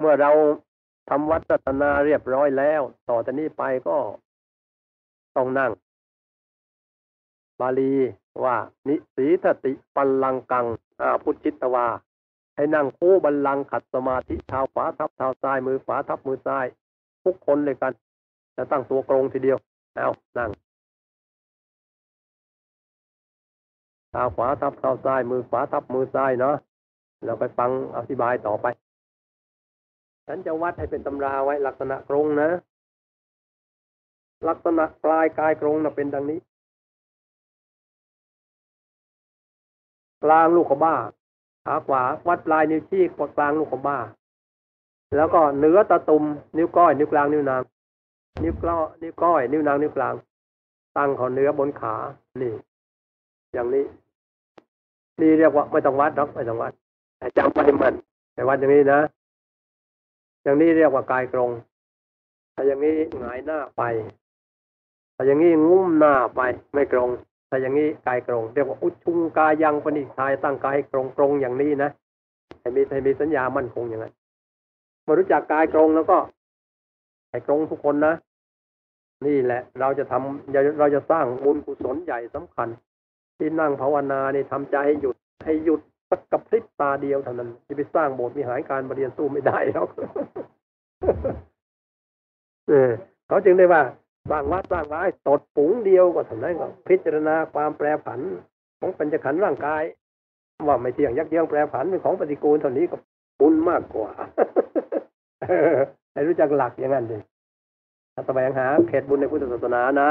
เมื่อเราทำวัดรัตนาเรียบร้อยแล้ว ต่อจากนี้ไปก็ต้องนั่ง บาลีว่า นิสีทติปัลลังกัง อาพุทธิตวา ให้นั่งคู่บัลลังขัดสมาธิเท้าขวาทับเท้าซ้ายมือขวาทับมือซ้าย ทุกคนเลยกัน จะตั้งตัวตรงทีเดียว เอานั่งเท้าขวาทับเท้าซ้ายมือขวาทับมือซ้ายเนาะเราไปฟังอธิบายต่อไป ฉันจะวัดให้เป็นตำราไว้ลักษณะกรงนะ ลักษณะปลายกายกรงนะเป็นดังนี้ กลางลูกขบ้าขาขวา วัดปลายนิ้วชี้กลางลูกขบ้า แล้วก็เนื้อตะตุ่มนิ้วก้อยนิ้วกลางนิ้วนางนิ้วกล้อนิ้วก้อยนิ้วนางนิ้วกลาง ตั้งขอเนื้อบนขานี่ อย่างนี้นี่เรียกว่าไม่ต้องวัดหรอกไม่ต้องวัดแต่จำไว้มันแต่วัดอย่างนี้นะ อย่างนี้เรียกว่ากายกรง ถ้าอย่างนี้หงายหน้าไป ถ้าอย่างนี้งุ้มหน้าไปไม่กรง ถ้าอย่างนี้กายกรง เรียกว่าอุชุงกายังปณิทายตั้งกายให้กรงกรงอย่างนี้นะให้มีให้มีสัญญามั่นคงอย่างนั้นมารู้จักกายกรงแล้วก็ให้กรงทุกคนนะ นี่แหละ เราจะทำเราจะสร้างบุญกุศลใหญ่สำคัญ ที่นั่งภาวนานี่ทำใจให้หยุดให้หยุด สักกับพริบตาเดียวเท่านั้นจะไปสร้างโบสถ์มีหายการบรเรียนสู้ไม่ได้แล้วเออเขาจึงได้ว่าสร้างวัดสร้างว้ตดปุ๋งเดียวก็เท่านั้นก็พิจารณาความแปรผันของปัญจขันธ์ร่างกาย ว่าไม่เที่ยงยักเยื้องแปรผันเป็นของปฏิกูลเท่านี้ก็บุญมากกว่าให้รู้จักหลักอย่างนั้นดิถ้าแสวงหาเขตบุญในพุทธศาสนานะ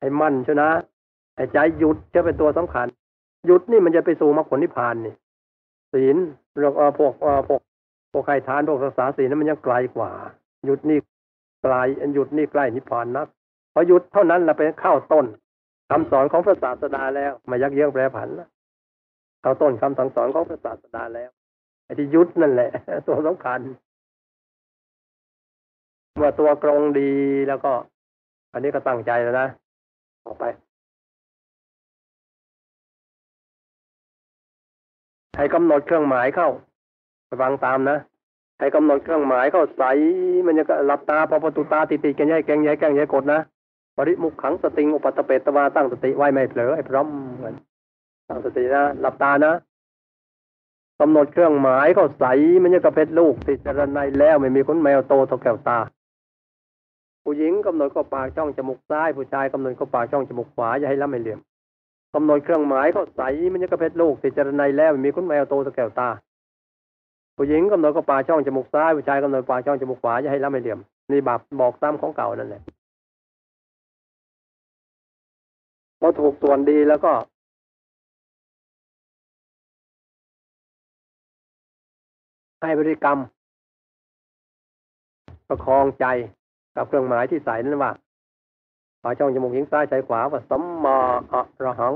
ให้มั่นชนะให้ใจหยุดจะเป็นตัวสำคัญ หยุดนี่มันจะไปสู่มรรคผลนิพพานนี่ศีลเรื่องพวกพวกพวกใครทานพวกรักษาศีลนั้นมันยังไกลกว่า หยุดนี่ไกลหยุดนี่ใกล้นิพพานนักพอหยุดเท่านั้นเราไปเข้าต้นคำสอนของพระศาสดาแล้วมายักเยื้องแปรผันแล้วเข้าต้นคำสั่งสอนของพระศาสดาแล้วไอ้ที่ยุดนั่นแหละ ตัวสำคัญเมื่อตัวกรงดีแล้วก็ อันนี้ก็ตั้งใจแล้วนะออกไป ให้กำหนดเครื่องหมายเข้าไปฟังตามนะให้กำหนดเครื่องหมายเข้าใสมันจะหลับตาพอประตูตาติดติกันย้ายแกงย้ายแกงย้ายกดนะปริมุขขังสติงอุปัตเปตตวาตั้งสติไว้ไม่เผลอไอ้พร้อมกันตั้งสตินะหลับตานะกำหนดเครื่องหมายเข้าใสมันจะกระเพชรลูกติดจรนัยแล้วไม่มีขนแมวโตเท่าแก้วตาผู้หญิงกำหนดเข้าปากช่องจมูกซ้ายผู้ชายกำหนดเข้าปากช่องจมูกขวาอย่าให้ล้ำไม่เหลี่ยม กำหนดเครื่องหมายเข้าใสมันจะกระเพชรลูกติดจรนัยแล้วม่มีขนแมวโตเท่าแกวตา ผู้หญิงกำหนดก็ปาช่องจมูกซ้ายผู้ชายกำหนดปาช่องจมูกขวาอย่าให้ล้ำไม่เหลี่ยมนี่บาปบอกซ้ำของเก่านั่นแหละพอถูกส่วนดีแล้วก็ ให้บริกรรม ประคองใจกับเครื่องหมายที่ใส่นั่นว่าปาช่องจมูกหญิงซ้ายใจขวาว่าสัมมา อะระหัง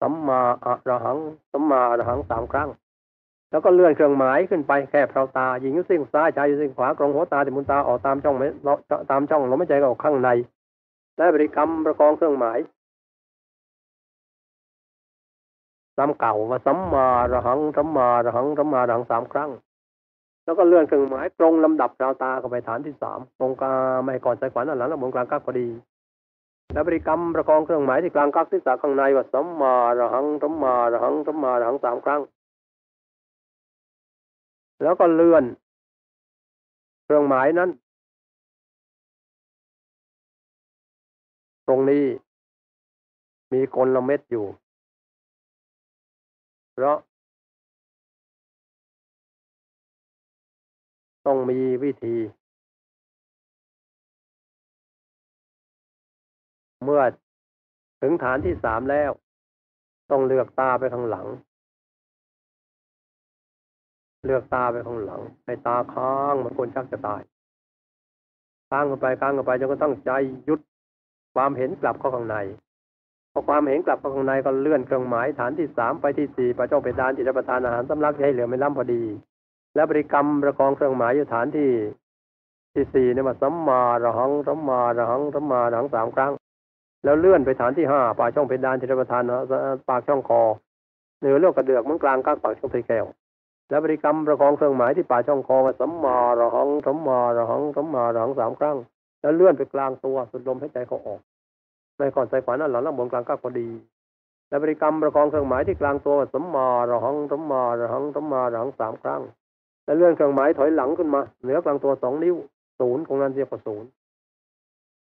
สัมมาอะระหัง สัมมาอะระหังสามครั้ง แล้วก็เลื่อนเครื่องหมายขึ้นไปแค่เพราตาหญิงยุสิ่งซ้ายชายยุสิ่งขวากรงหัวตาติมุนตาออกตามช่องไม่ตามช่องลมหายใจก็ออกข้างในและบริกรรมประกองเครื่องหมายซ้ำเก่าว่าสัมมาระหังสัมมาระหังสัมมาระหังสามครั้ง แล้วก็เลื่อนเครื่องหมายตรงลำดับเราตาเข้าไปฐานที่สามตรงกลางไม่ก่อนใจขวาหน้าหลังแล้วบนกลางกักพอดี และบริกรรมประกองเครื่องหมายที่กลางกักที่สาข้างในว่าสัมมาระหังสัมมาระหังสัมมาระหังสามครั้ง แล้วก็เลื่อน เครื่องหมายนั้น ตรงนี้มีกลเม็ดอยู่ เพราะ ต้องมีวิธี เมื่อถึงฐานที่สามแล้ว ต้องเลือกตาไปข้างหลัง เลือกตาไปข้างหลังให้ตาค้างมือนคนชักจะตายค้างกันไปค้างกันไปจนก็ต้องใจยุดความเห็นกลับเข้าข้างในพอความเห็นกลับเข้าข้างในก็เลื่อนเครื่องหมายฐานที่สามไปที่สี่ไปจ้องไปดานจิตประทานอาหารสำลักให้เหลือไม่ล้ำพอดี และบริกรรมประกองเครื่องหมายอยู่ฐานที่ที่สี่เนี่ยมาสัมมาระหังสัมมาระหังสัมมาระหังสามครั้ง แล้วเลื่อนไปฐานที่ห้าปากช่องเพดานจิตประทานปากช่องคอเหนือโลกกระเดือกมันกลางกลางปากช่องเพแก้วแล้วบริกรรมประคองเครื่องหมายที่ป่าช่องคอว่าสัมมาระหังสัมมาระหังสัมมาระหังสามครั้ง แล้วเลื่อนไปกลางตัวสุดลมให้ใจเขาออกในก่อนใจขวานั่นหลังล่างบนกลางก้าวพอดีแล้วบริกรรมประคองเครื่องหมายที่กลางตัวว่าสัมมาระหังสัมมาระหังสัมมาระหังสามครั้งแล้วเลื่อนเครื่องหมายถอยหลังขึ้นมา เหนือกลางตัวสองนิ้วศูนย์ของนั้นเรียกว่าศูนย์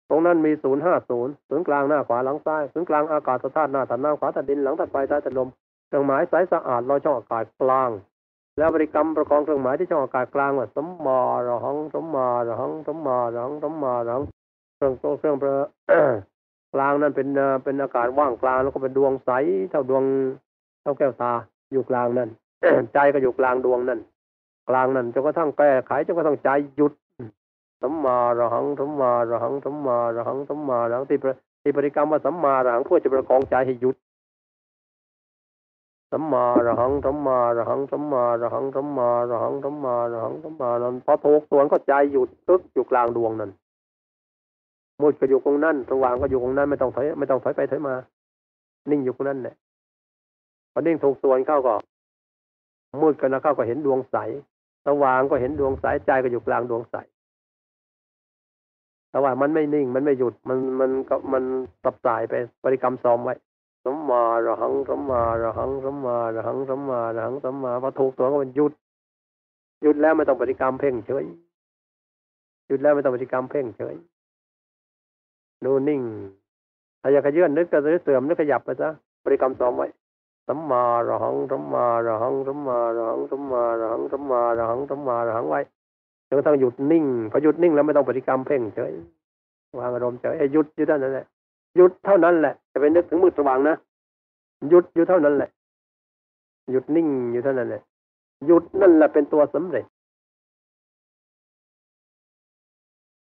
ตรงนั้นมีศูนย์ห้าศูนย์ศูนย์กลางหน้าขวาหลังซ้ายศูนย์กลางอากาศธาตุหน้าถัดหน้าขวาถัดดินหลังถัดไปท้ายถัดลมเครื่องหมายสายสะอาดลอยช่องอากาศกลาง แล้วบริกรรมประคองเครื่องหมายที่ช่องอากาศกลางว่าสมมาระหังสมมาระหังสมมาระหังสมมาระหังเครื่องโตเครื่องประกลางนั้นเป็นเอ่อเป็นอากาศว่างกลางแล้วก็เป็นดวงใสเท่าดวงเท่าแก้วตาอยู่กลางนั่นใจก็อยู่กลางดวงนั่นกลางนั่นจนกระทั่งแก้ไขจนกระทั่งใจหยุด สัมมาระหังสัมมาระหังสัมมาระหังสัมมาระหังที่ประที่บริกรรมว่าสัมมาระหังเพื่อจะประคองใจให้หยุดสัมมาระหังสัมมาระหังสัมมาระหังสัมมาระหังสัมมาระหังสัมมานั้นพอถูกส่วนก็ใจหยุดตึกอยู่กลางดวงนั่นมืดก็อยู่ตรงนั้นสว่างก็อยู่ตรงนั้นไม่ต้องถอยไม่ต้องถอยไปถอยมา นิ่งอยู่ตรงนั้นแหละพอนิ่งถูกส่วนเข้าก็มืดกันนะเข้าก็เห็นดวงใส สว่างก็เห็นดวงใสใจก็อยู่กลางดวงใส แต่ว่ามันไม่นิ่งมันไม่หยุดมันมันก็มันสับสายไปบริกรรมซ้อมไว้สัมมาระหังสัมมาระหังสัมมาระหังสัมมาระหังสัมมาพอถูกตัวก็มันหยุดหยุดแล้วไม่ต้องบริกรรมเพ่งเฉยหยุดแล้วไม่ต้องบริกรรมเพ่งเฉยดูนิ่งถ้าอยากขยื่นนึกก็จะเสื่อมนึกขยับไปซะบริกรรมซ้อมไว้สัมมาระหังสัมมาระหังสัมมาระหังสัมมาระหังสัมมาระหังสัมมาระหังไว้ นกระทั่งหยุดนิ่งพอหยุดนิ่งแล้วไม่ต้องปฏิกรรมเพ่งเฉยวางอารมณ์เฉยหยุดอยู่เท่านั้นแหละหยุดเท่านั้นแหละจะไปนึกถึงมืดสว่างนะหยุดอยู่เท่านั้นแหละ หยุดนิ่งอยู่เท่านั้นแหละหยุดนั่นแหละเป็นตัวสำเร็จ